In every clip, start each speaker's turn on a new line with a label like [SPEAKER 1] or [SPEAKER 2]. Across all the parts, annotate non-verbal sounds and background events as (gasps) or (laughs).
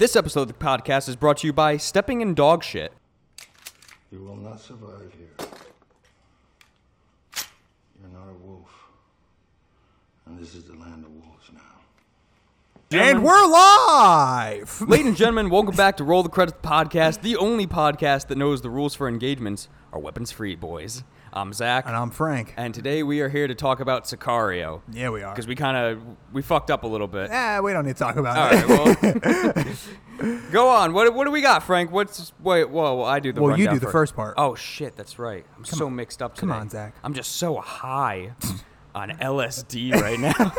[SPEAKER 1] This episode of the podcast is brought to you by Stepping in Dog Shit.
[SPEAKER 2] You will not survive here. You're not a wolf. And this is the land of wolves now.
[SPEAKER 3] And we're live. (laughs)
[SPEAKER 1] Ladies and gentlemen, welcome back to Roll the Credits podcast, the only podcast that knows the rules for engagements are weapons free, boys. I'm Zach,
[SPEAKER 3] And I'm Frank.
[SPEAKER 1] and today we are here to talk about Sicario.
[SPEAKER 3] Yeah, we are.
[SPEAKER 1] Because we kind of we fucked up a little bit.
[SPEAKER 3] Eh, we don't need to talk about
[SPEAKER 1] All
[SPEAKER 3] it.
[SPEAKER 1] right, well, (laughs) go on. What, what do we got, Frank? What's wait? Whoa, I do the
[SPEAKER 3] Well, you do the first part.
[SPEAKER 1] Oh shit, that's right. I'm so mixed up.
[SPEAKER 3] come on, Zach.
[SPEAKER 1] I'm just so high (laughs) on LSD right now.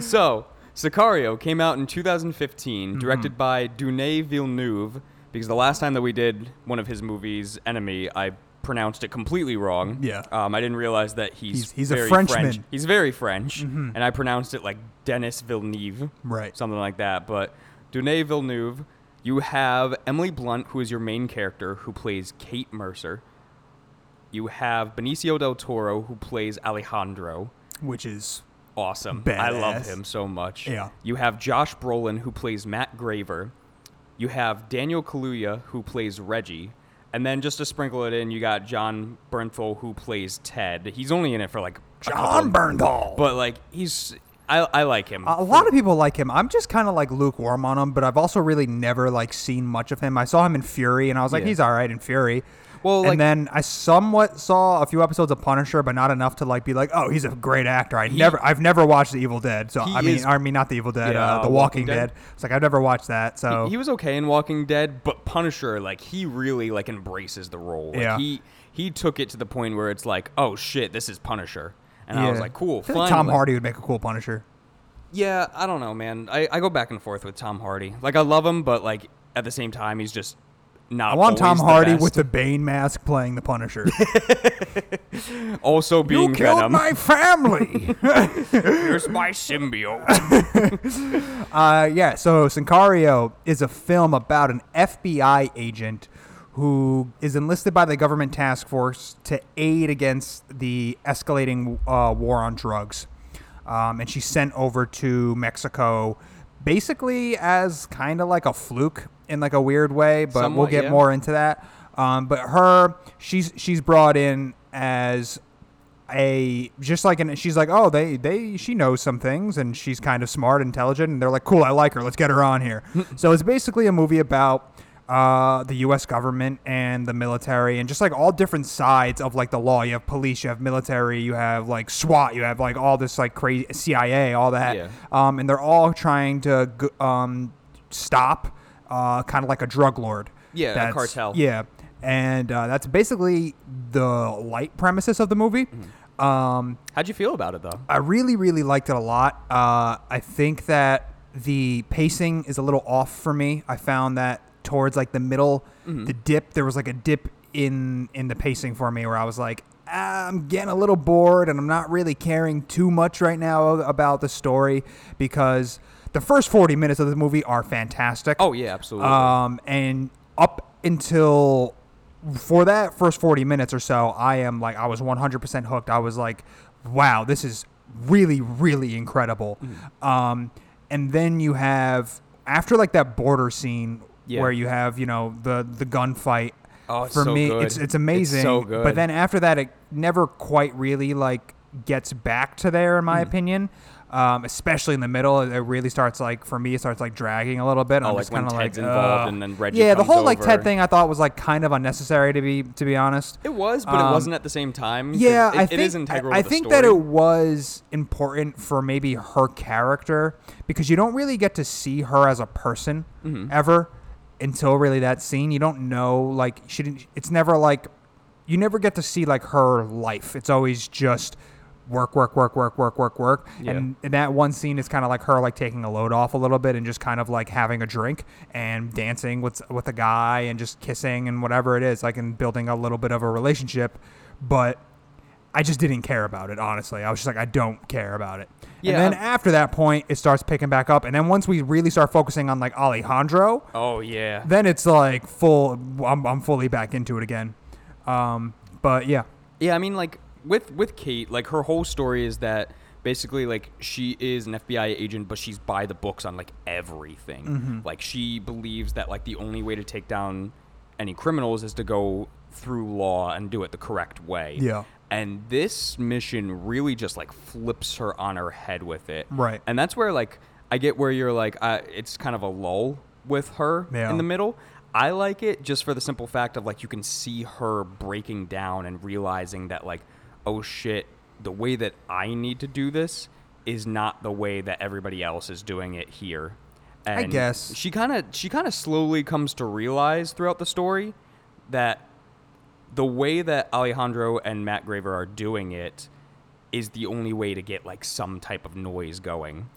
[SPEAKER 1] (laughs) so, Sicario came out in 2015,
[SPEAKER 3] Mm-hmm.
[SPEAKER 1] directed by Denis Villeneuve. Because the last time that we did one of his movies, Enemy, I pronounced it completely wrong.
[SPEAKER 3] Yeah.
[SPEAKER 1] Um, I didn't realize that he's
[SPEAKER 3] He's- he's a
[SPEAKER 1] very
[SPEAKER 3] Frenchman. Mm-hmm.
[SPEAKER 1] French. He's very French, and I pronounced it like Denis Villeneuve,
[SPEAKER 3] Right.
[SPEAKER 1] Something like that. But Denis Villeneuve, you have Emily Blunt, who is your main character, who plays Kate Macer. You have Benicio del Toro, who plays Alejandro.
[SPEAKER 3] Which is
[SPEAKER 1] Awesome. I love
[SPEAKER 3] Badass.
[SPEAKER 1] him so much.
[SPEAKER 3] Yeah.
[SPEAKER 1] You have Josh Brolin, who plays Matt Graver. You have Daniel Kaluuya, who plays Reggie. And then just to sprinkle it in, you got Jon Bernthal, who plays Ted. He's only in it for like Jon
[SPEAKER 3] Bernthal.
[SPEAKER 1] but like he's, I, I like him.
[SPEAKER 3] a lot of people like him. I'm just kind of like lukewarm on him, but I've also really never like seen much of him. I saw him in Fury, and I was like,
[SPEAKER 1] Yeah.
[SPEAKER 3] he's all right in Fury.
[SPEAKER 1] Well,
[SPEAKER 3] and
[SPEAKER 1] like-
[SPEAKER 3] then I somewhat saw a few episodes of Punisher, but not enough to like be like, oh, he's a great actor. I never, I've never watched The Evil Dead, so I mean,
[SPEAKER 1] is-
[SPEAKER 3] I mean, not The Evil Dead,
[SPEAKER 1] Yeah,
[SPEAKER 3] uh, The Walking,
[SPEAKER 1] Walking
[SPEAKER 3] Dead.
[SPEAKER 1] Dead.
[SPEAKER 3] It's like I've never watched that, so
[SPEAKER 1] he, he was okay in Walking Dead, but Punisher, like he really like embraces the role. Like,
[SPEAKER 3] Yeah.
[SPEAKER 1] He he took it to the point where it's like, oh shit, this is Punisher, and I was like, cool.
[SPEAKER 3] I like Tom
[SPEAKER 1] finally.
[SPEAKER 3] Hardy would make a cool Punisher.
[SPEAKER 1] Yeah, I don't know, man. I, I go back and forth with Tom Hardy. Like I love him, but like at the same time, he's just not.
[SPEAKER 3] I want Tom
[SPEAKER 1] always the
[SPEAKER 3] Hardy with the Bane mask playing the Punisher. (laughs)
[SPEAKER 1] also being
[SPEAKER 3] you killed
[SPEAKER 1] Venom.
[SPEAKER 3] my family. (laughs) (laughs)
[SPEAKER 1] Here's my symbiote.
[SPEAKER 3] uh, yeah, so Sicario is a film about an FBI agent who is enlisted by the government task force to aid against the escalating uh, war on drugs. Um, and she's sent over to Mexico basically as kind of like a fluke in like a weird way, but we'll get
[SPEAKER 1] yeah.
[SPEAKER 3] more into that. Um, but her, she's she's brought in as a just like and she's like oh they they she knows some things and she's kind of smart intelligent and they're like cool i like her let's get her on here (laughs) so it's basically a movie about uh, the U.S. government and the military, and just like all different sides of like the law. You have police, you have military, you have like SWAT, you have like all this like crazy CIA, all that.
[SPEAKER 1] Yeah.
[SPEAKER 3] Um, and they're all trying to um, stop, uh, kind of like a drug lord.
[SPEAKER 1] Yeah,
[SPEAKER 3] That's-
[SPEAKER 1] cartel.
[SPEAKER 3] Yeah, and uh, that's basically the light premises of the movie.
[SPEAKER 1] Mm-hmm.
[SPEAKER 3] Um,
[SPEAKER 1] How'd you feel about it though?
[SPEAKER 3] I really, really liked it a lot. Uh, I think that the pacing is a little off for me. I found that towards like the middle,
[SPEAKER 1] Mm-hmm.
[SPEAKER 3] the dip, there was like a dip in in the pacing for me where I was like, "Ah, I'm getting a little bored and I'm not really caring too much right now about the story because the first 40 minutes of the movie are fantastic.
[SPEAKER 1] Oh yeah, absolutely.
[SPEAKER 3] Um, and up until for that first 40 minutes or so, I am like, I was 100% hooked. I was like, wow, this is really, really incredible.
[SPEAKER 1] Mm.
[SPEAKER 3] Um, and then you have, after like that border scene
[SPEAKER 1] Yeah.
[SPEAKER 3] where you have, you know, the, the gunfight.
[SPEAKER 1] Oh,
[SPEAKER 3] for
[SPEAKER 1] so
[SPEAKER 3] me,
[SPEAKER 1] good.
[SPEAKER 3] it's it's
[SPEAKER 1] It's
[SPEAKER 3] amazing.
[SPEAKER 1] so good.
[SPEAKER 3] But then after that, it never quite really like gets back to there, in my
[SPEAKER 1] Mm.
[SPEAKER 3] opinion. Um, especially in the middle, it really starts like for me, it starts like dragging a little bit.
[SPEAKER 1] Oh,
[SPEAKER 3] I'm
[SPEAKER 1] like when
[SPEAKER 3] kind of
[SPEAKER 1] Ted's
[SPEAKER 3] like,
[SPEAKER 1] involved
[SPEAKER 3] "Ugh."
[SPEAKER 1] and then Reggie
[SPEAKER 3] Yeah, the whole like Ted thing I thought was like kind of unnecessary to be to be honest.
[SPEAKER 1] it was, but
[SPEAKER 3] um,
[SPEAKER 1] it wasn't at the same time.
[SPEAKER 3] Yeah,
[SPEAKER 1] it,
[SPEAKER 3] I think
[SPEAKER 1] is integral.
[SPEAKER 3] I, I think that it was important for maybe her character because you don't really get to see her as a person
[SPEAKER 1] Mm-hmm.
[SPEAKER 3] ever until really that scene. You don't know like she didn't. It's never like you never get to see like her life. It's always just work, work, work, work, work, work, work.
[SPEAKER 1] Yeah.
[SPEAKER 3] And, and that one scene is kind of like her like taking a load off a little bit and just kind of like having a drink and dancing with with a guy and just kissing and whatever it is, like and building a little bit of a relationship. But I just didn't care about it, honestly. I was just like, I don't care about it.
[SPEAKER 1] Yeah,
[SPEAKER 3] and then
[SPEAKER 1] I'm-
[SPEAKER 3] after that point, it starts picking back up. And then once we really start focusing on like Alejandro,
[SPEAKER 1] Oh yeah.
[SPEAKER 3] then it's like full. I'm, I'm fully back into it again. Um, but yeah,
[SPEAKER 1] Yeah, I mean, like with with Kate, like her whole story is that basically like she is an FBI agent, but she's by the books on like everything.
[SPEAKER 3] Mm-hmm.
[SPEAKER 1] Like she believes that like the only way to take down any criminals is to go through law and do it the correct way.
[SPEAKER 3] Yeah.
[SPEAKER 1] And this mission really just like flips her on her head with it.
[SPEAKER 3] Right.
[SPEAKER 1] And that's where like I get where you're like uh, it's kind of a lull with her
[SPEAKER 3] Yeah.
[SPEAKER 1] in the middle. I like it just for the simple fact of like you can see her breaking down and realizing that like oh shit the way that I need to do this is not the way that everybody else is doing it here.
[SPEAKER 3] I guess.
[SPEAKER 1] she kind of she kind of slowly comes to realize throughout the story that the way that Alejandro and Matt Graver are doing it is the only way to get like some type of noise going.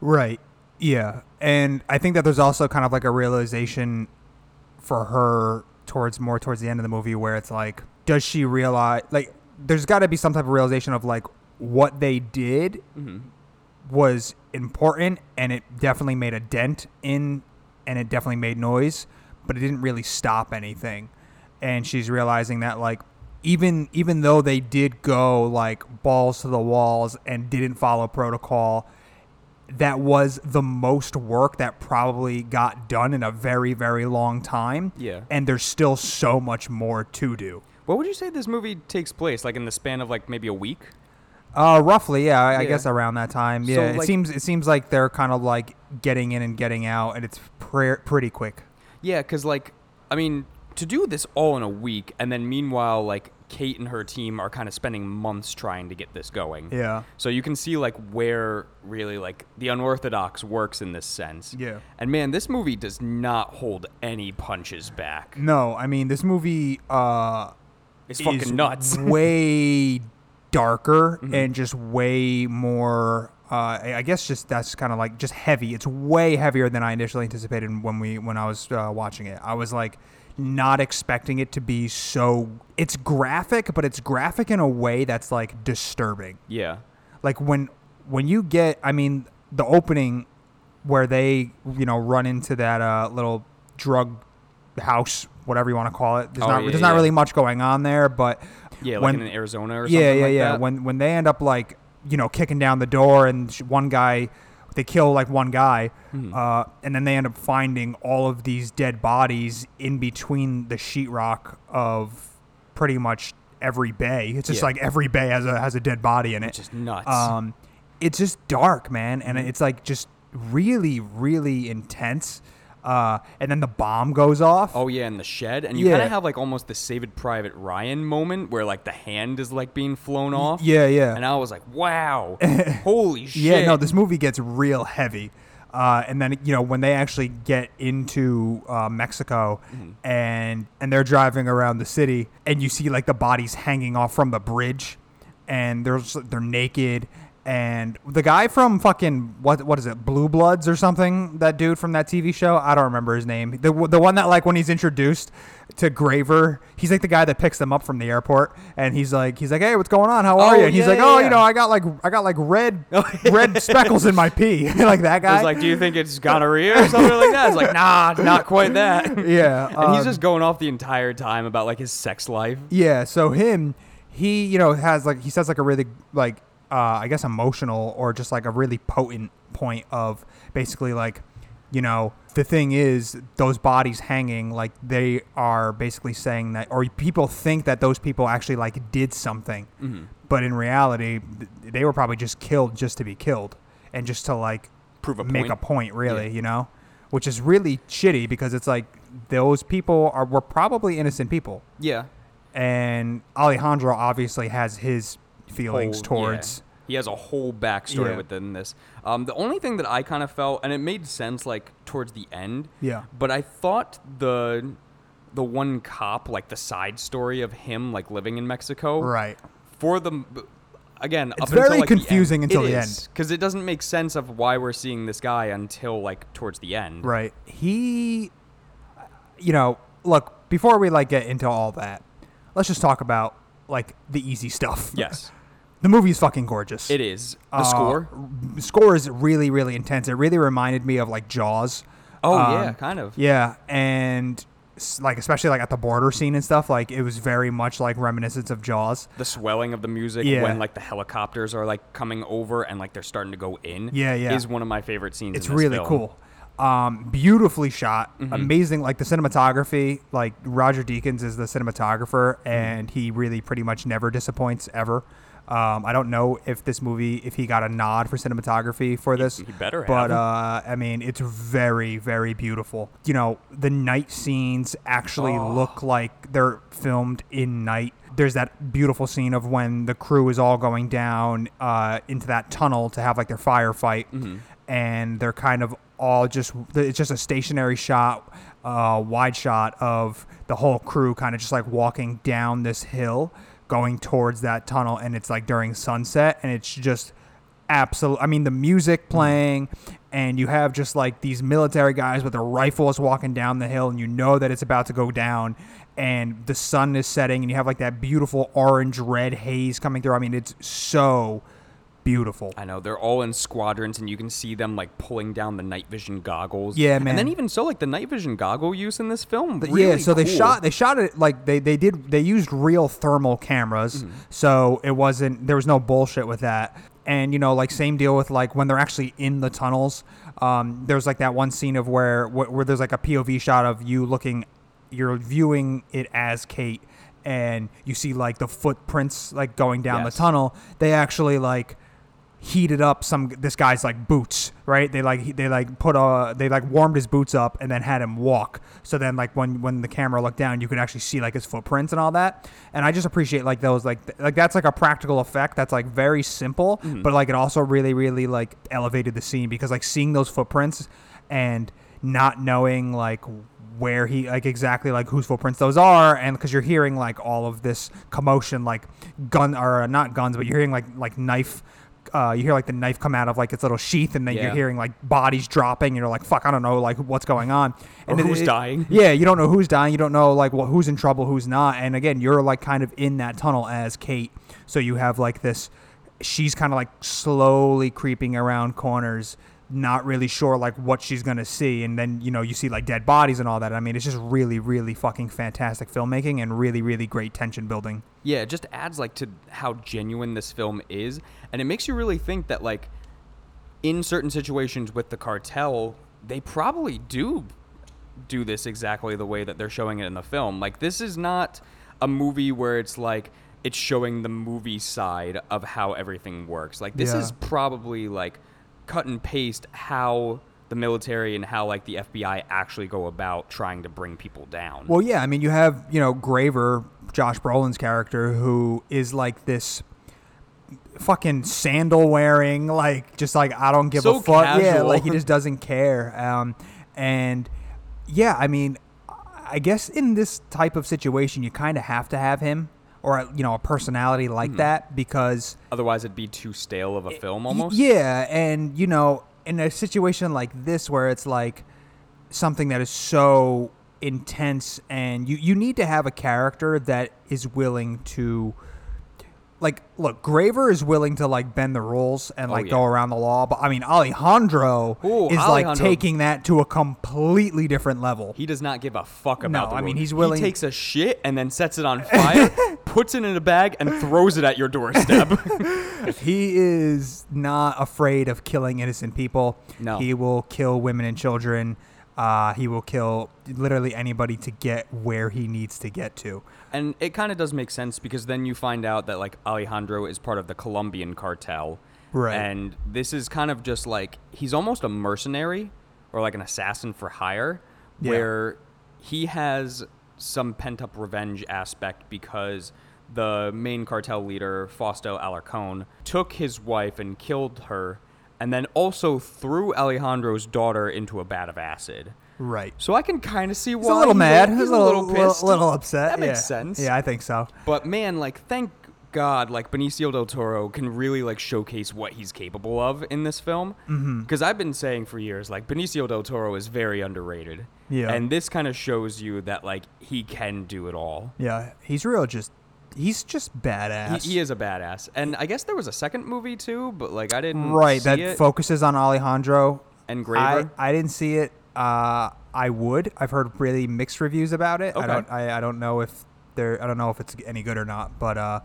[SPEAKER 3] Right. Yeah. And I think that there's also kind of like a realization for her towards more towards the end of the movie where it's like, does she realize like there's got to be some type of realization of like what they did mm-hmm. was important and it definitely made a dent in and it definitely made noise, but it didn't really stop anything. And she's realizing that like even even though they did go like balls to the walls and didn't follow protocol, that was the most work that probably got done in a very very long time.
[SPEAKER 1] Yeah.
[SPEAKER 3] And there's still so much more to do.
[SPEAKER 1] What would you say this movie takes place like in the span of like maybe a week?
[SPEAKER 3] Uh, roughly, yeah, I, I guess around that time.
[SPEAKER 1] So,
[SPEAKER 3] Yeah, it seems it seems like they're kind of like getting in and getting out, and it's pre- pretty quick.
[SPEAKER 1] Yeah, because like, I mean, to do this all in a week, and then meanwhile, like Kate and her team are kind of spending months trying to get this going.
[SPEAKER 3] Yeah.
[SPEAKER 1] So you can see like where really like the unorthodox works in this sense.
[SPEAKER 3] Yeah.
[SPEAKER 1] And man, this movie does not hold any punches back.
[SPEAKER 3] No, I mean this movie uh,
[SPEAKER 1] It's
[SPEAKER 3] is
[SPEAKER 1] fucking nuts. (laughs)
[SPEAKER 3] way darker
[SPEAKER 1] Mm-hmm.
[SPEAKER 3] and just way more. Uh, I guess just that's kind of like just heavy. It's way heavier than I initially anticipated when we when I was uh, watching it. I was like not expecting it to be so. It's graphic, but it's graphic in a way that's like disturbing.
[SPEAKER 1] yeah.
[SPEAKER 3] like when when you get i mean the opening where they you know run into that uh, little drug house whatever you want to call it there's
[SPEAKER 1] Oh,
[SPEAKER 3] not
[SPEAKER 1] yeah,
[SPEAKER 3] there's not
[SPEAKER 1] yeah.
[SPEAKER 3] really much going on there but
[SPEAKER 1] Yeah,
[SPEAKER 3] when,
[SPEAKER 1] like in Arizona or
[SPEAKER 3] yeah
[SPEAKER 1] something
[SPEAKER 3] yeah
[SPEAKER 1] like
[SPEAKER 3] yeah
[SPEAKER 1] that.
[SPEAKER 3] when when they end up like you know kicking down the door and one guy they kill like one guy
[SPEAKER 1] Mm-hmm.
[SPEAKER 3] uh, and then they end up finding all of these dead bodies in between the sheetrock of pretty much every bay it's just
[SPEAKER 1] Yeah.
[SPEAKER 3] like every bay has a has a dead body in it It's
[SPEAKER 1] Just nuts.
[SPEAKER 3] um, it's just dark, man, and
[SPEAKER 1] Mm-hmm.
[SPEAKER 3] it's like just really, really intense. Uh, and then the bomb goes off.
[SPEAKER 1] Oh yeah, in the shed, and you kind of have like almost the Saved Private Ryan moment where like the hand is like being flown off.
[SPEAKER 3] yeah, yeah,
[SPEAKER 1] And I was like, wow, (laughs) holy shit.
[SPEAKER 3] yeah. No, this movie gets real heavy. Uh, and then you know when they actually get into uh, Mexico
[SPEAKER 1] Mm-hmm.
[SPEAKER 3] and and they're driving around the city and you see like the bodies hanging off from the bridge and they're just- they're naked and the guy from fucking what what is it Blue Bloods or something that dude from that TV show I don't remember his name the the one that like when he's introduced to Graver he's like the guy that picks them up from the airport and he's like he's like hey what's going on how are
[SPEAKER 1] Oh,
[SPEAKER 3] you and he's
[SPEAKER 1] yeah,
[SPEAKER 3] like
[SPEAKER 1] yeah,
[SPEAKER 3] oh
[SPEAKER 1] yeah.
[SPEAKER 3] you know I got like I got like red (laughs) red speckles in my pee (laughs) like that guy
[SPEAKER 1] was like, do you think it's gonorrhea or something like that? It's like, (laughs) nah, not quite that.
[SPEAKER 3] yeah
[SPEAKER 1] And he's
[SPEAKER 3] um,
[SPEAKER 1] just going off the entire time about like his sex life.
[SPEAKER 3] Yeah, so him, he you know has like he says like a really like uh, I guess emotional or just like a really potent point of basically like you know the thing is those bodies hanging like they are basically saying that or people think that those people actually like did something
[SPEAKER 1] Mm-hmm.
[SPEAKER 3] but in reality they were probably just killed just to be killed and just to like
[SPEAKER 1] Prove a
[SPEAKER 3] make
[SPEAKER 1] point.
[SPEAKER 3] a point really
[SPEAKER 1] Yeah.
[SPEAKER 3] you know which is really shitty because it's like those people are were probably innocent people
[SPEAKER 1] Yeah.
[SPEAKER 3] and Alejandro obviously has his feelings
[SPEAKER 1] Whole-
[SPEAKER 3] towards.
[SPEAKER 1] He has a whole backstory
[SPEAKER 3] Yeah.
[SPEAKER 1] within this. Um, the only thing that I kind of felt, and it made sense like towards the end.
[SPEAKER 3] Yeah.
[SPEAKER 1] But I thought the the one cop, like the side story of him like living in Mexico,
[SPEAKER 3] Right.
[SPEAKER 1] for the again
[SPEAKER 3] It's
[SPEAKER 1] up until,
[SPEAKER 3] very
[SPEAKER 1] like, the end.
[SPEAKER 3] confusing until
[SPEAKER 1] It
[SPEAKER 3] the
[SPEAKER 1] is, because it doesn't make sense of why we're seeing this guy until like towards the end.
[SPEAKER 3] Right. He, you know, look before we like get into all that, let's just talk about like the easy stuff.
[SPEAKER 1] Yes,
[SPEAKER 3] The movie's fucking gorgeous.
[SPEAKER 1] it is the
[SPEAKER 3] Uh,
[SPEAKER 1] score.
[SPEAKER 3] Score is really really intense. It really reminded me of like Jaws.
[SPEAKER 1] Oh
[SPEAKER 3] um,
[SPEAKER 1] yeah, kind of.
[SPEAKER 3] Yeah, and s- like especially like at the border scene and stuff. Like it was very much like reminiscence of Jaws.
[SPEAKER 1] the swelling of the music
[SPEAKER 3] Yeah.
[SPEAKER 1] when like the helicopters are like coming over and like they're starting to go in.
[SPEAKER 3] Yeah, yeah.
[SPEAKER 1] Is one of my favorite scenes.
[SPEAKER 3] It's
[SPEAKER 1] in this
[SPEAKER 3] really
[SPEAKER 1] film.
[SPEAKER 3] cool. Um, beautifully shot,
[SPEAKER 1] Mm-hmm.
[SPEAKER 3] amazing. Like the cinematography, like Roger Deakins is the cinematographer,
[SPEAKER 1] Mm-hmm.
[SPEAKER 3] and he really pretty much never disappoints ever. Um, I don't know if this movie, if he got a nod for cinematography for this,
[SPEAKER 1] he better
[SPEAKER 3] But uh, I mean, it's very, very beautiful. You know, the night scenes actually
[SPEAKER 1] Oh.
[SPEAKER 3] look like they're filmed in night. There's that beautiful scene of when the crew is all going down uh, into that tunnel to have like their firefight,
[SPEAKER 1] Mm-hmm.
[SPEAKER 3] and they're kind of all just it's just a stationary shot, uh, wide shot of the whole crew kind of just like walking down this hill, going towards that tunnel, and it's like during sunset, and it's just absolute. I mean, the music mm-hmm. playing, and you have just like these military guys with their rifles walking down the hill, and you know that it's about to go down, and the sun is setting, and you have like that beautiful orange red haze coming through. I mean, it's so beautiful.
[SPEAKER 1] I know they're all in squadrons, and you can see them like pulling down the night vision goggles.
[SPEAKER 3] Yeah, man.
[SPEAKER 1] And then even so, like the night vision goggle use in this film. Really
[SPEAKER 3] yeah, so they shot they shot it like they they did they used real thermal cameras,
[SPEAKER 1] Mm-hmm.
[SPEAKER 3] so it wasn't there was no bullshit with that. And you know, like same deal with like when they're actually in the tunnels. Um, there's like that one scene of where where, where there's like a POV shot of you looking, you're viewing it as Kate, and you see like the footprints like going down
[SPEAKER 1] Yes.
[SPEAKER 3] the tunnel. They actually like heated up some this guy's like boots right? They like they like put a they like warmed his boots up and then had him walk. So then like when when the camera looked down you could actually see like his footprints and all that. And i just appreciate like those like th- like that's like a practical effect that's like very simple mm-hmm. but like it also really really like elevated the scene because like seeing those footprints and not knowing like where he like exactly like whose footprints those are and because you're hearing like all of this commotion like gun or uh, not guns but you're hearing like like knife uh, you hear like the knife come out of like its little sheath, and then you're hearing like bodies dropping. And you're like, "Fuck, I don't know, like what's going on." And
[SPEAKER 1] who's dying. (laughs)
[SPEAKER 3] Yeah, you don't know who's dying. You don't know like what who's in trouble, who's not. And again, you're like kind of in that tunnel as Kate, so you have like this. She's kind of like slowly creeping around corners, not really sure like what she's gonna see, and then you know you see like dead bodies and all that. I mean, it's just really, really fucking fantastic filmmaking and really, really great tension building.
[SPEAKER 1] Yeah, it just adds like to how genuine this film is, and it makes you really think that like in certain situations with the cartel, they probably do do this exactly the way that they're showing it in the film. Like this is not a movie where it's like it's showing the movie side of how everything works. Like this
[SPEAKER 3] Yeah.
[SPEAKER 1] is probably like cut and paste how the military and how like the FBI actually go about trying to bring people down.
[SPEAKER 3] Well, yeah, I mean, you have you know Graver, Josh Brolin's character, who is like this fucking sandal wearing, like just like I don't give
[SPEAKER 1] So
[SPEAKER 3] a fuck. Yeah, like he just (laughs) doesn't care. Um, and yeah, I mean, I guess in this type of situation, you kind of have to have him or you know a personality like
[SPEAKER 1] Hmm.
[SPEAKER 3] that because
[SPEAKER 1] Otherwise, it'd be too stale of a film
[SPEAKER 3] Y-
[SPEAKER 1] almost.
[SPEAKER 3] Yeah, and you know, in a situation like this where it's like something that is so intense and you you need to have a character that is willing to like look, Graver is willing to like bend the rules and
[SPEAKER 1] Oh,
[SPEAKER 3] like
[SPEAKER 1] yeah.
[SPEAKER 3] go around the law, but I mean Alejandro
[SPEAKER 1] Ooh,
[SPEAKER 3] is like taking that to a completely different level.
[SPEAKER 1] He does not give a fuck about
[SPEAKER 3] No,
[SPEAKER 1] the
[SPEAKER 3] I mean, he's willing-
[SPEAKER 1] He takes a shit and then sets it on fire, (laughs) puts it in a bag, and throws it at your doorstep. (laughs) (laughs)
[SPEAKER 3] he is not afraid of killing innocent people.
[SPEAKER 1] No.
[SPEAKER 3] He will kill women and children. Uh, he will kill literally anybody to get where he needs to get to.
[SPEAKER 1] and it kind of does make sense because then you find out that like Alejandro is part of the Colombian cartel.
[SPEAKER 3] Right.
[SPEAKER 1] And this is kind of just like he's almost a mercenary or like an assassin for hire
[SPEAKER 3] Yeah.
[SPEAKER 1] where he has some pent up revenge aspect because the main cartel leader, Fausto Alarcon, took his wife and killed her and then also threw Alejandro's daughter into a vat of acid.
[SPEAKER 3] Right.
[SPEAKER 1] So I can kind of see why
[SPEAKER 3] He's a little mad.
[SPEAKER 1] He's,
[SPEAKER 3] He's
[SPEAKER 1] a little,
[SPEAKER 3] little,
[SPEAKER 1] pissed.
[SPEAKER 3] little upset.
[SPEAKER 1] That makes
[SPEAKER 3] yeah.
[SPEAKER 1] sense.
[SPEAKER 3] Yeah, I think so.
[SPEAKER 1] But man, like, thank God, like Benicio del Toro can really like showcase what he's capable of in this film. Because I've been saying for years, like Benicio del Toro is very underrated.
[SPEAKER 3] Yeah.
[SPEAKER 1] And this kind of shows you that like he can do it all.
[SPEAKER 3] Yeah, he's real. Just he's just badass.
[SPEAKER 1] He, he is a badass. And I guess there was a second movie too, but like I didn't
[SPEAKER 3] right. That
[SPEAKER 1] it.
[SPEAKER 3] focuses on Alejandro.
[SPEAKER 1] and
[SPEAKER 3] I,
[SPEAKER 1] Graver.
[SPEAKER 3] I didn't see it. Uh, I would. I've heard really mixed reviews about it. I
[SPEAKER 1] Okay.
[SPEAKER 3] don't. I, I don't know if they're. I don't know if it's any good or not. But uh,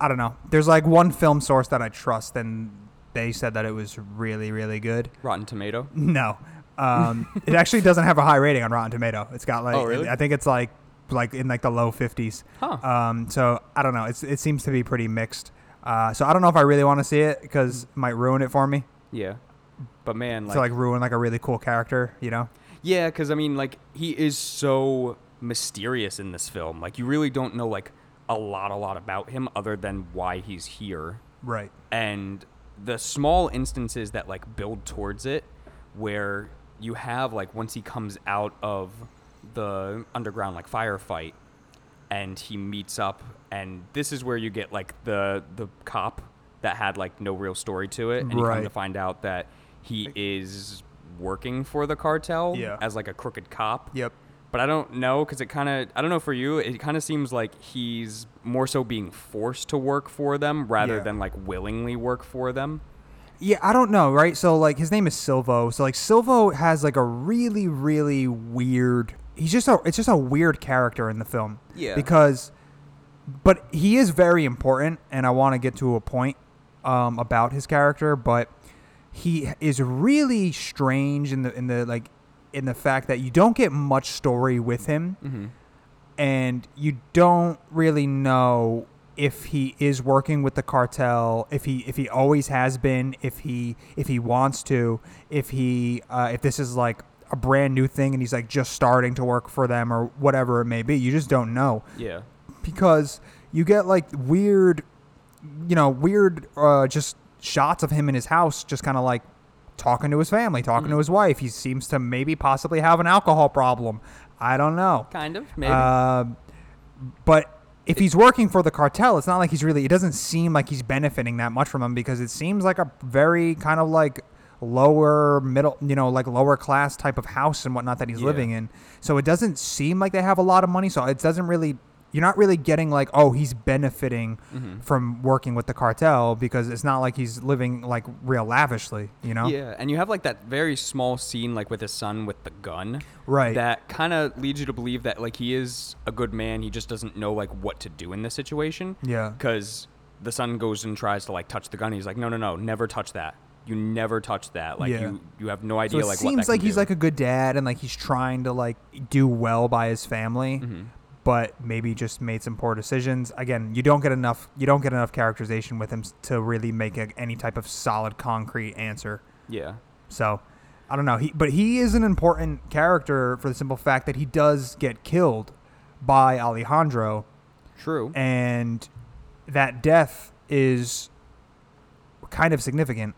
[SPEAKER 3] I don't know. There's like one film source that I trust, and they said that it was really, really good.
[SPEAKER 1] Rotten Tomato.
[SPEAKER 3] No, um, (laughs) it actually doesn't have a high rating on Rotten Tomato. It's got like.
[SPEAKER 1] Oh, really?
[SPEAKER 3] I think it's like like in like the low 50s.
[SPEAKER 1] Huh.
[SPEAKER 3] Um, so I don't know. It's it seems to be pretty mixed. Uh, so I don't know if I really want to see it because it might ruin it for me.
[SPEAKER 1] Yeah. But man, like,
[SPEAKER 3] to like ruin like a really cool character, you know?
[SPEAKER 1] yeah, because I mean, like, he is so mysterious in this film. Like, you really don't know like a lot, a lot about him other than why he's here.
[SPEAKER 3] Right.
[SPEAKER 1] and the small instances that like build towards it where you have like once he comes out of the underground like firefight and he meets up and this is where you get like the the cop that had like no real story to it and you come to find out that he is working for the cartel
[SPEAKER 3] Yeah.
[SPEAKER 1] as like a crooked cop
[SPEAKER 3] Yep.
[SPEAKER 1] But I don't know because it kind of I don't know for you. It kind of seems like he's more so being forced to work for them rather
[SPEAKER 3] Yeah.
[SPEAKER 1] than like willingly work for them.
[SPEAKER 3] Yeah, I don't know, right? So like his name is Silvio. So like Silvio has like a really really weird. He's just a it's just a weird character in the film.
[SPEAKER 1] Yeah.
[SPEAKER 3] Because but he is very important and I want to get to a point um, about his character, but he is really strange in the in the like in the fact that you don't get much story with him
[SPEAKER 1] Mm-hmm.
[SPEAKER 3] and you don't really know if he is working with the cartel if he if he always has been if he if he wants to if he uh, if this is like a brand new thing and he's like just starting to work for them or whatever it may be you just don't know
[SPEAKER 1] Yeah.
[SPEAKER 3] because you get like weird you know weird uh, just shots of him in his house just kind of like talking to his family talking to his wife he seems to maybe possibly have an alcohol problem i don't know
[SPEAKER 1] Kind of. Maybe.
[SPEAKER 3] um, but if he's working for the cartel, it's not like he's really. It doesn't seem like he's benefiting that much from him because it seems like a very kind of like lower middle, you know, like lower class type of house and whatnot that he's
[SPEAKER 1] Yeah.
[SPEAKER 3] living in. So it doesn't seem like they have a lot of money. So it doesn't really. You're not really getting like, oh, he's benefiting
[SPEAKER 1] Mm-hmm.
[SPEAKER 3] from working with the cartel because it's not like he's living like real lavishly, you know?
[SPEAKER 1] Yeah, and you have like that very small scene like with his son with the gun.
[SPEAKER 3] Right.
[SPEAKER 1] That kind of leads you to believe that like he is a good man. He just doesn't know like what to do in this situation.
[SPEAKER 3] Yeah.
[SPEAKER 1] Because the son goes and tries to like touch the gun. He's like, no, no, no, never touch that. You never touch that. Like
[SPEAKER 3] Yeah.
[SPEAKER 1] you, you have no
[SPEAKER 3] So
[SPEAKER 1] idea
[SPEAKER 3] it
[SPEAKER 1] like
[SPEAKER 3] seems
[SPEAKER 1] what that
[SPEAKER 3] like he's
[SPEAKER 1] do.
[SPEAKER 3] like a good dad and like he's trying to like do well by his family,
[SPEAKER 1] Mm-hmm.
[SPEAKER 3] But maybe just made some poor decisions. Again, you don't get enough you don't get enough characterization with him to really make a, any type of solid concrete answer.
[SPEAKER 1] yeah.
[SPEAKER 3] So I don't know. He but he is an important character for the simple fact that he does get killed by Alejandro
[SPEAKER 1] True.
[SPEAKER 3] and that death is kind of significant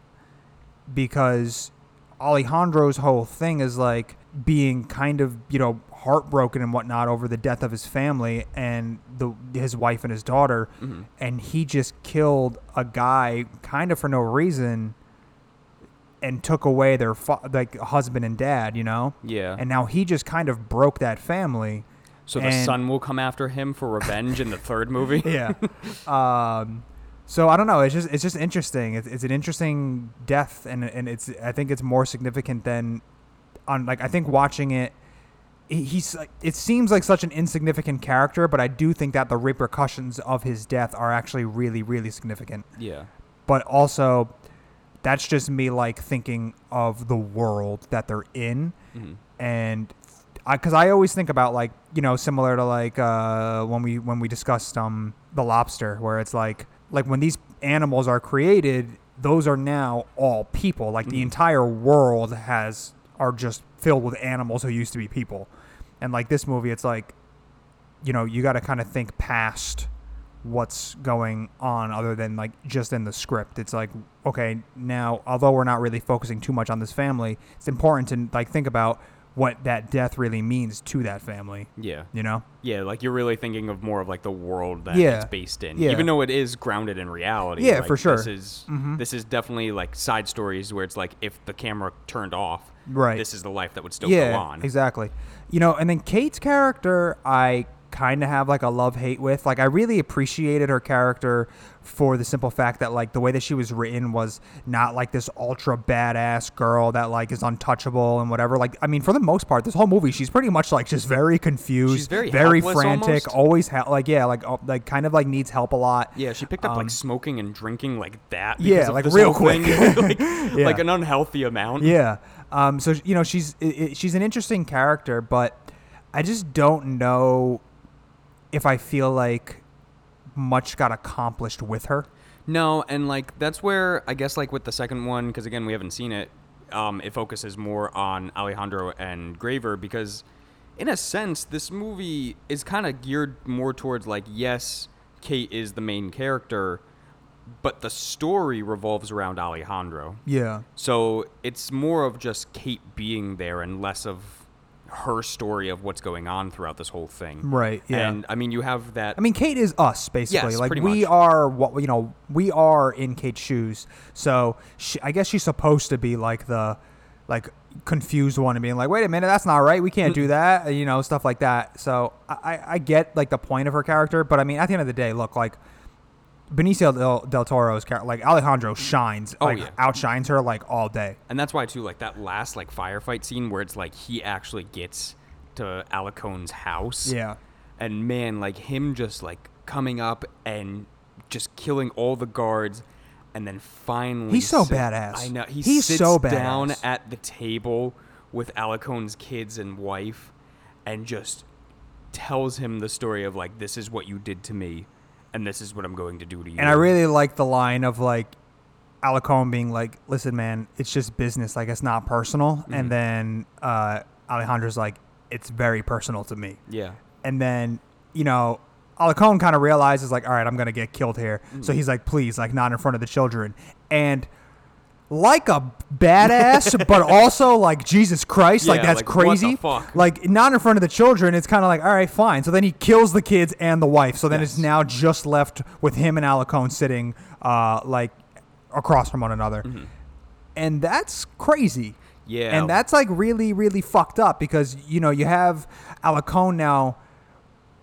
[SPEAKER 3] because Alejandro's whole thing is like being kind of you know heartbroken and whatnot over the death of his family and the his wife and his daughter,
[SPEAKER 1] Mm-hmm.
[SPEAKER 3] and he just killed a guy kind of for no reason and took away their fa- like husband and dad, you know.
[SPEAKER 1] Yeah.
[SPEAKER 3] And now he just kind of broke that family.
[SPEAKER 1] So the son will come after him for revenge in the third movie. (laughs)
[SPEAKER 3] yeah. Um, so I don't know. It's just it's just interesting. It's, it's an interesting death, and and it's I think it's more significant than on like I think watching it. He- He's like it seems like such an insignificant character, but I do think that the repercussions of his death are actually really really significant.
[SPEAKER 1] Yeah.
[SPEAKER 3] But also, that's just me like thinking of the world that they're in,
[SPEAKER 1] hmm
[SPEAKER 3] and because I, always think about like you know similar to like uh, when we when we discussed um the lobster where it's like like when these animals are created those are now all people like the
[SPEAKER 1] Mhm.
[SPEAKER 3] entire world has are just filled with animals who used to be people and like this movie it's like you know you got to kind of think past what's going on other than like just in the script it's like okay now although we're not really focusing too much on this family it's important to like think about what that death really means to that family
[SPEAKER 1] Yeah.
[SPEAKER 3] you know
[SPEAKER 1] Yeah, like you're really thinking of more of like the world that
[SPEAKER 3] Yeah.
[SPEAKER 1] it's based in,
[SPEAKER 3] Yeah.
[SPEAKER 1] even though it is grounded in reality.
[SPEAKER 3] Yeah,
[SPEAKER 1] like,
[SPEAKER 3] for sure.
[SPEAKER 1] This is
[SPEAKER 3] Mhm.
[SPEAKER 1] this is definitely like side stories where it's like if the camera turned off,
[SPEAKER 3] Right.
[SPEAKER 1] this is the life that would still
[SPEAKER 3] yeah
[SPEAKER 1] go on.
[SPEAKER 3] exactly you know and then kate's character i kind of have like a love hate with. Like I really appreciated her character for the simple fact that like the way that she was written was not like this ultra badass girl that like is untouchable and whatever. Like I mean, for the most part, this whole movie she's pretty much like just very confused,
[SPEAKER 1] She's very
[SPEAKER 3] very frantic,
[SPEAKER 1] almost.
[SPEAKER 3] always ha- like yeah, like uh, like kind of like needs help a lot.
[SPEAKER 1] Yeah, she picked up
[SPEAKER 3] Um,
[SPEAKER 1] like smoking and drinking like that.
[SPEAKER 3] Yeah, like, real quick. (laughs)
[SPEAKER 1] like, (laughs)
[SPEAKER 3] Yeah.
[SPEAKER 1] like an unhealthy amount.
[SPEAKER 3] Yeah. Um, so you know she's she's an interesting character, but I just don't know if I feel like much got accomplished with her.
[SPEAKER 1] No, and like that's where I guess like with the second one, because again we haven't seen it. Um, it focuses more on Alejandro and Graver because, in a sense, this movie is kind of geared more towards like yes, Kate is the main character, but the story revolves around Alejandro.
[SPEAKER 3] Yeah.
[SPEAKER 1] So it's more of just Kate being there and less of her story of what's going on throughout this whole thing.
[SPEAKER 3] Right, yeah.
[SPEAKER 1] And I mean, you have that.
[SPEAKER 3] I mean, Kate is us basically.
[SPEAKER 1] Yes,
[SPEAKER 3] like
[SPEAKER 1] pretty
[SPEAKER 3] we
[SPEAKER 1] much.
[SPEAKER 3] are what you know. We are in Kate's shoes. So she, I guess she's supposed to be like the like confused one and being like, wait a minute, that's not right. We can't do that. You know, stuff like that. So I, I, I get like the point of her character, but I mean, at the end of the day, look like. Benicio del, del Toro's character, like Alejandro, shines,
[SPEAKER 1] Oh,
[SPEAKER 3] like
[SPEAKER 1] yeah.
[SPEAKER 3] outshines her like all day.
[SPEAKER 1] And that's why too, like that last like firefight scene where it's like he actually gets to Alicone's house.
[SPEAKER 3] Yeah.
[SPEAKER 1] And man, like him just like coming up and just killing all the guards, and then finally
[SPEAKER 3] He's so
[SPEAKER 1] sit-
[SPEAKER 3] badass.
[SPEAKER 1] I know he
[SPEAKER 3] He's
[SPEAKER 1] sits
[SPEAKER 3] so badass.
[SPEAKER 1] down at the table with Alicone's kids and wife, and just tells him the story of like this is what you did to me, and this is what I'm going to do to you.
[SPEAKER 3] And I really like the line of like Alicone being like, "Listen, man, it's just business. Like it's not personal."
[SPEAKER 1] Mm-hmm.
[SPEAKER 3] And then uh, Alejandro's like, "It's very personal to me."
[SPEAKER 1] yeah.
[SPEAKER 3] And then you know, Alicone kind of realizes like, "All right, I'm gonna get killed here."
[SPEAKER 1] Mm.
[SPEAKER 3] So he's like, "Please, like, not in front of the children." And like a badass, (laughs) but also like Jesus Christ, like
[SPEAKER 1] Yeah,
[SPEAKER 3] that's
[SPEAKER 1] like, what the
[SPEAKER 3] crazy.
[SPEAKER 1] fuck?
[SPEAKER 3] Like not in front of the children, it's kind of like all right, fine. So then he kills the kids and the wife. So then it's
[SPEAKER 1] Yes.
[SPEAKER 3] now just left with him and Alicone sitting uh, like across from one another, and that's crazy.
[SPEAKER 1] Mm-hmm. Yeah.
[SPEAKER 3] and that's like really really fucked up because you know you have Alicone now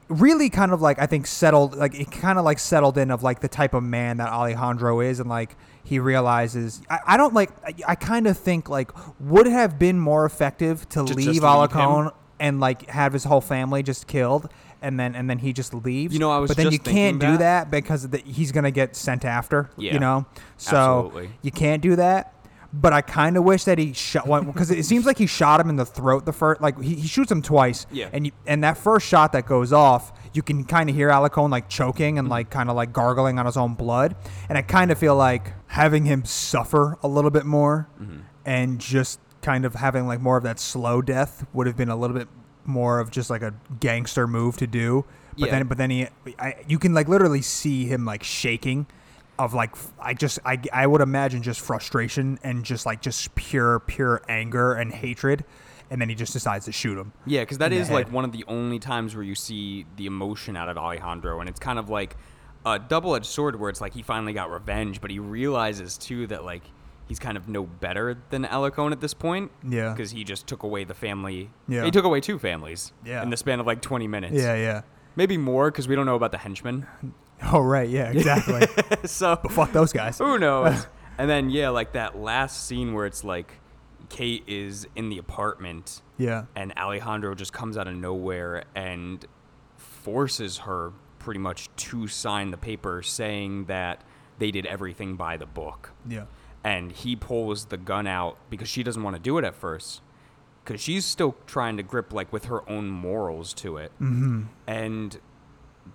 [SPEAKER 3] really kind of like I think settled like it kind of like settled in of like the type of man that Alejandro is and like he realizes I, I don't like I, I kind of think like would it have been more effective to
[SPEAKER 1] Just-
[SPEAKER 3] leave
[SPEAKER 1] just leave
[SPEAKER 3] Alicone and like have his whole family just killed and then and then he just leaves
[SPEAKER 1] You know, I was
[SPEAKER 3] but then
[SPEAKER 1] just
[SPEAKER 3] you can't
[SPEAKER 1] thinking
[SPEAKER 3] do
[SPEAKER 1] that.
[SPEAKER 3] that because the, he's gonna get sent after
[SPEAKER 1] Yeah,
[SPEAKER 3] you know so
[SPEAKER 1] absolutely.
[SPEAKER 3] you can't do that but I kind of wish that he shot one because it seems like he shot him in the throat the first like he, he shoots him twice
[SPEAKER 1] Yeah.
[SPEAKER 3] and you, and that first shot that goes off you can kind of hear Alicone like choking
[SPEAKER 1] Mm-hmm.
[SPEAKER 3] and like kind of like gargling on his own blood and I kind of feel like having him suffer a little bit more
[SPEAKER 1] Mm-hmm.
[SPEAKER 3] and just kind of having like more of that slow death would have been a little bit more of just like a gangster move to do but
[SPEAKER 1] Yeah.
[SPEAKER 3] then but then he I, you can like literally see him like shaking of like I just I, I would imagine just frustration and just like just pure pure anger and hatred and then he just decides to shoot him
[SPEAKER 1] Yeah, because that is like one of the only times where you see the emotion out of Alejandro, and it's kind of like a double-edged sword where it's like he finally got revenge, but he realizes too that like he's kind of no better than Alicone at this point.
[SPEAKER 3] Yeah.
[SPEAKER 1] because he just took away the family.
[SPEAKER 3] Yeah.
[SPEAKER 1] he took away two families.
[SPEAKER 3] Yeah.
[SPEAKER 1] in the span of like 20 minutes.
[SPEAKER 3] yeah yeah
[SPEAKER 1] maybe more because we don't know about the henchmen.
[SPEAKER 3] Oh right yeah exactly (laughs)
[SPEAKER 1] so but
[SPEAKER 3] fuck those guys
[SPEAKER 1] who knows? (laughs) and then yeah, like that last scene where it's like Kate is in the apartment
[SPEAKER 3] yeah
[SPEAKER 1] and Alejandro just comes out of nowhere and forces her pretty much to sign the paper saying that they did everything by the book.
[SPEAKER 3] yeah
[SPEAKER 1] And he pulls the gun out because she doesn't want to do it at first because she's still trying to grip like with her own morals to it. Mm-hmm. And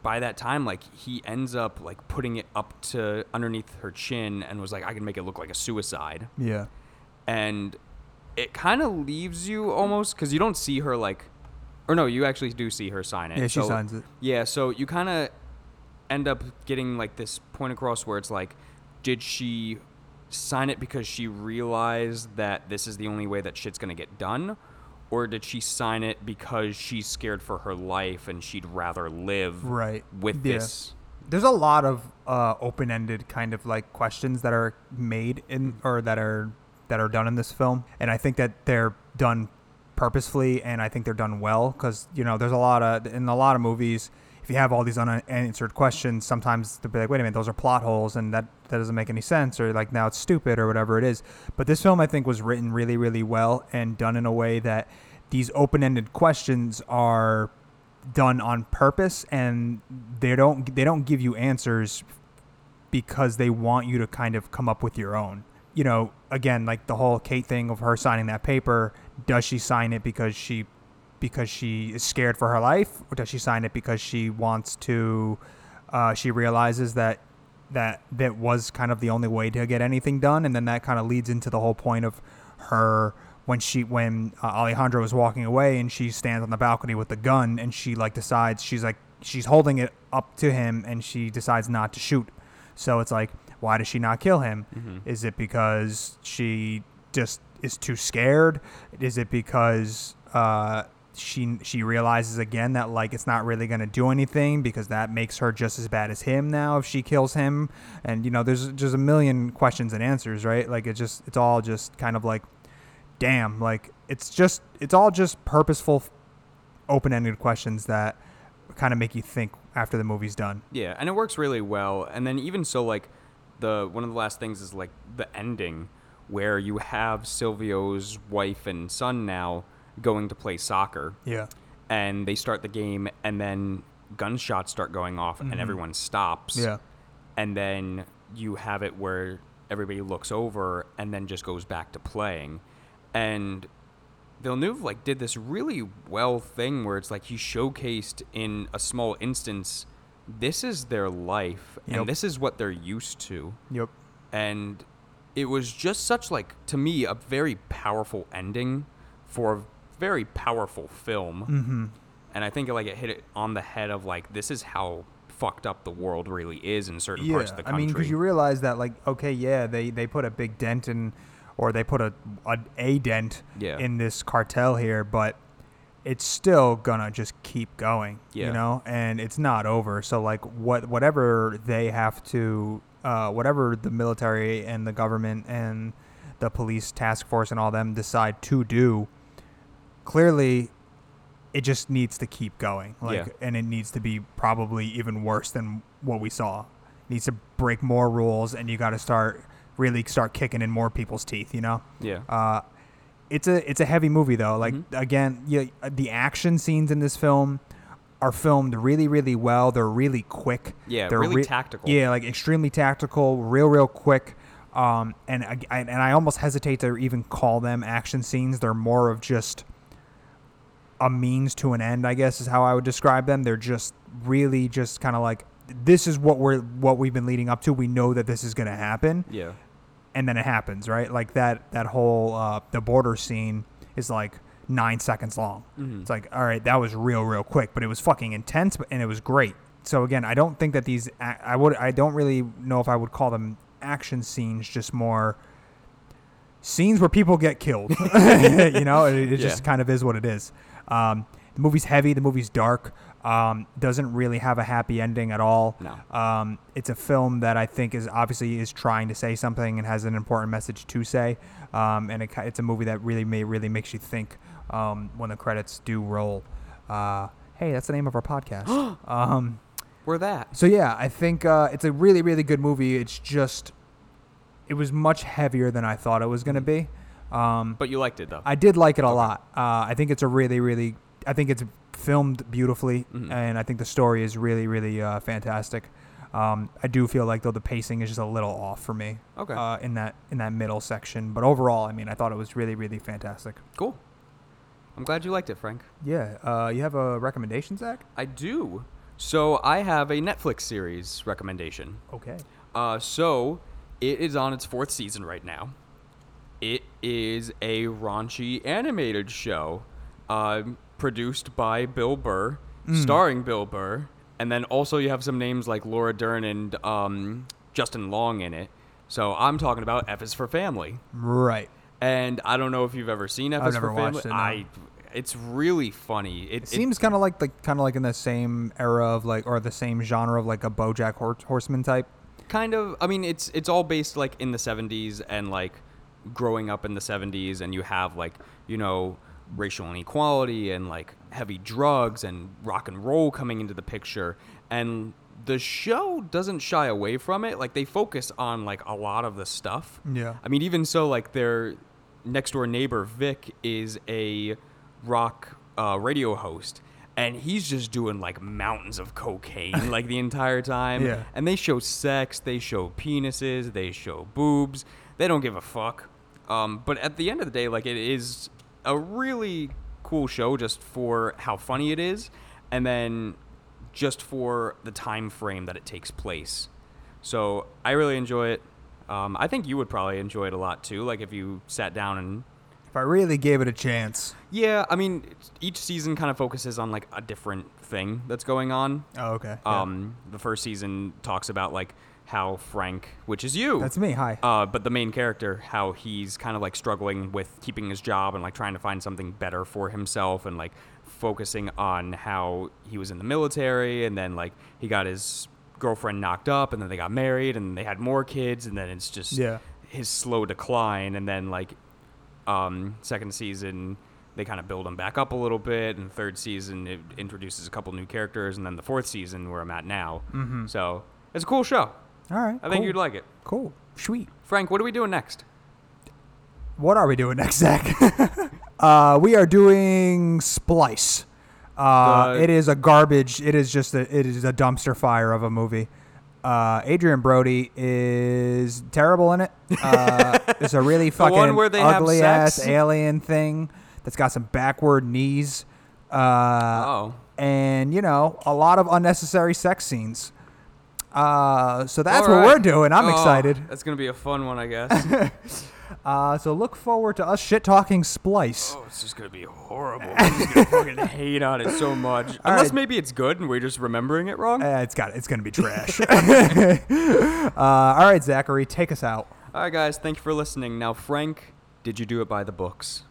[SPEAKER 1] by that time, like he ends up like putting it up to underneath her chin and was like, I can make it look like a suicide.
[SPEAKER 3] Yeah.
[SPEAKER 1] And it kind of leaves you almost because you don't see her like or no you actually do see her sign it.
[SPEAKER 3] Yeah, she
[SPEAKER 1] So-
[SPEAKER 3] signs it.
[SPEAKER 1] yeah so you kind of end up getting like this point across where it's like did she sign it because she realized that this is the only way that shit's gonna get done or did she sign it because she's scared for her life and she'd rather live
[SPEAKER 3] Right.
[SPEAKER 1] with
[SPEAKER 3] Yeah.
[SPEAKER 1] this
[SPEAKER 3] there's a lot of uh, open-ended kind of like questions that are made in or that are that are done in this film and i think that they're done purposefully, and I think they're done well because you know there's a lot of in a lot of movies. If you have all these unanswered questions, sometimes they'll be like, "Wait a minute, those are plot holes, and that that doesn't make any sense," or like now it's stupid or whatever it is. But this film, I think, was written really, really well and done in a way that these open-ended questions are done on purpose, and they don't they don't give you answers because they want you to kind of come up with your own. You know, again, like the whole Kate thing of her signing that paper. Does she sign it because she because she is scared for her life, or does she sign it because she wants to? Uh, she realizes that that that was kind of the only way to get anything done, and then that kind of leads into the whole point of her when she when uh, Alejandro is walking away and she stands on the balcony with the gun and she like decides she's like she's holding it up to him and she decides not to shoot. So it's like why does she not kill him? Is it because she just is too scared? Is it because uh, she she realizes again that like it's not really gonna do anything because that makes her just as bad as him now if she kills him? And you know, there's just a million questions and answers, right? Like it just it's all just kind of like, damn, like it's just it's all just purposeful, open-ended questions that kind of make you think after the movie's done.
[SPEAKER 1] Yeah, and it works really well. And then even so, like the one of the last things is like the ending, where you have Silvio's wife and son now going to play soccer,
[SPEAKER 3] Yeah.
[SPEAKER 1] and they start the game, and then gunshots start going off, and everyone stops.
[SPEAKER 3] Mm-hmm. Yeah.
[SPEAKER 1] and then you have it where everybody looks over and then just goes back to playing and Villeneuve like did this really well thing where it's like he showcased in a small instance this is their life
[SPEAKER 3] Yep.
[SPEAKER 1] and this is what they're used to
[SPEAKER 3] Yep.
[SPEAKER 1] and it was just such like to me a very powerful ending for very powerful film
[SPEAKER 3] Mm-hmm.
[SPEAKER 1] and I think like it hit it on the head of like this is how fucked up the world really is in certain parts of the country.
[SPEAKER 3] I mean, because you realize that, like, okay, yeah, they, they put a big dent in, or they put a a, a dent
[SPEAKER 1] Yeah.
[SPEAKER 3] in this cartel here, but it's still gonna just keep going,
[SPEAKER 1] Yeah.
[SPEAKER 3] you know, and it's not over. So, like, what whatever they have to, uh, whatever the military and the government and the police task force and all them decide to do, clearly it just needs to keep going like
[SPEAKER 1] Yeah.
[SPEAKER 3] and it needs to be probably even worse than what we saw it needs to break more rules and you got to start really start kicking in more people's teeth you know
[SPEAKER 1] yeah.
[SPEAKER 3] uh it's a it's a heavy movie though like
[SPEAKER 1] Mm-hmm.
[SPEAKER 3] again you, the action scenes in this film are filmed really really well they're really quick
[SPEAKER 1] Yeah,
[SPEAKER 3] they're
[SPEAKER 1] really tactical.
[SPEAKER 3] yeah like extremely tactical real real quick um and I, I- and I almost hesitate to even call them action scenes they're more of just a means to an end, I guess is how I would describe them. They're just really just kind of like this is what we're what we've been leading up to. We know that this is going to happen,
[SPEAKER 1] yeah.
[SPEAKER 3] and then it happens, right? Like that that whole uh, the border scene is like nine seconds long.
[SPEAKER 1] Mm-hmm.
[SPEAKER 3] It's like all right, that was real real quick, but it was fucking intense, but and it was great. So again, I don't think that these I would I don't really know if I would call them action scenes, just more scenes where people get killed. (laughs) you know, it, it (laughs) just kind of is what it is. Um, the movie's heavy. The movie's dark. Um, doesn't really have a happy ending at all.
[SPEAKER 1] No.
[SPEAKER 3] Um, it's a film that I think is obviously is trying to say something and has an important message to say. Um, and it, it's a movie that really may really makes you think um, when the credits do roll. Uh, hey, that's the name of our podcast. (gasps) um,
[SPEAKER 1] We're that.
[SPEAKER 3] so yeah, I think uh, it's a really really good movie. It's just it was much heavier than I thought it was going to be. Um,
[SPEAKER 1] But you liked it though.
[SPEAKER 3] I did like it a lot. Uh, I think it's a really, really. I think it's filmed beautifully,
[SPEAKER 1] Mhm.
[SPEAKER 3] and I think the story is really, really uh, fantastic. Um, I do feel like though the pacing is just a little off for me.
[SPEAKER 1] Okay.
[SPEAKER 3] Uh, in that in that middle section, but overall, I mean, I thought it was really, really fantastic.
[SPEAKER 1] cool. I'm glad you liked it, Frank.
[SPEAKER 3] Yeah. Uh, you have a recommendation, Zach?
[SPEAKER 1] I do. So I have a Netflix series recommendation.
[SPEAKER 3] Okay.
[SPEAKER 1] Uh, so it is on its fourth season right now. It is a raunchy animated show, um, produced by Bill Burr, starring Bill Burr, and then also you have some names like Laura Dern and um, Justin Long in it. So I'm talking about F is for Family,
[SPEAKER 3] Right.
[SPEAKER 1] and I don't know if you've ever seen F
[SPEAKER 3] I've
[SPEAKER 1] is
[SPEAKER 3] never
[SPEAKER 1] for Family.
[SPEAKER 3] watched it, no.
[SPEAKER 1] I, it's really funny. It,
[SPEAKER 3] It seems kind of like like kind of like in the same era of like or the same genre of like a BoJack Horseman type.
[SPEAKER 1] kind of i mean it's it's all based like in the 70s and like growing up in the 70s and you have like you know racial inequality and like heavy drugs and rock and roll coming into the picture and the show doesn't shy away from it like they focus on like a lot of the stuff
[SPEAKER 3] Yeah.
[SPEAKER 1] i mean even so like their next door neighbor vic is a rock uh, radio host and he's just doing like mountains of cocaine like the entire time (laughs)
[SPEAKER 3] Yeah.
[SPEAKER 1] and they show sex they show penises they show boobs they don't give a fuck um, but at the end of the day like it is a really cool show just for how funny it is and then just for the time frame that it takes place so i really enjoy it um, i think you would probably enjoy it a lot too like if you sat down and
[SPEAKER 3] If I really gave it a chance.
[SPEAKER 1] yeah i mean each season kind of focuses on like a different thing that's going on
[SPEAKER 3] Oh, okay. Yeah.
[SPEAKER 1] um, the first season talks about like how Frank, which is you,
[SPEAKER 3] That's me. Hi.
[SPEAKER 1] uh, but the main character, how he's kind of like struggling with keeping his job and like trying to find something better for himself and like focusing on how he was in the military and then like he got his girlfriend knocked up and then they got married and they had more kids and then it's just
[SPEAKER 3] Yeah.
[SPEAKER 1] his slow decline and then like um, second season they kind of build him back up a little bit and third season it introduces a couple new characters and then the fourth season where i'm at now mm-hmm. so it's a cool show
[SPEAKER 3] All right.
[SPEAKER 1] i think you'd like it
[SPEAKER 3] Cool. Sweet.
[SPEAKER 1] frank what are we doing next
[SPEAKER 3] What are we doing next, Zach? (laughs) uh, we are doing Splice. Uh, it is a garbage. It is just a. It is a dumpster fire of a movie. Uh, Adrien Brody is terrible in it. Uh, (laughs) it's a really fucking
[SPEAKER 1] where they have
[SPEAKER 3] ugly ass alien thing that's got some backward knees. Uh,
[SPEAKER 1] oh
[SPEAKER 3] and you know a lot of unnecessary sex scenes. Uh, so that's
[SPEAKER 1] All
[SPEAKER 3] what
[SPEAKER 1] right.
[SPEAKER 3] we're doing. I'm
[SPEAKER 1] Oh,
[SPEAKER 3] excited.
[SPEAKER 1] that's gonna be a fun one i guess (laughs)
[SPEAKER 3] Uh, so look forward to us shit talking Splice.
[SPEAKER 1] oh it's just gonna be horrible i'm just gonna fucking hate on it so much
[SPEAKER 3] All (laughs)
[SPEAKER 1] unless
[SPEAKER 3] right.
[SPEAKER 1] maybe it's good and we're just remembering it wrong
[SPEAKER 3] Uh, it's got it's gonna be trash. (laughs) uh, all right, Zachary, take us out.
[SPEAKER 1] all right guys thank you for listening now frank did you do it by the books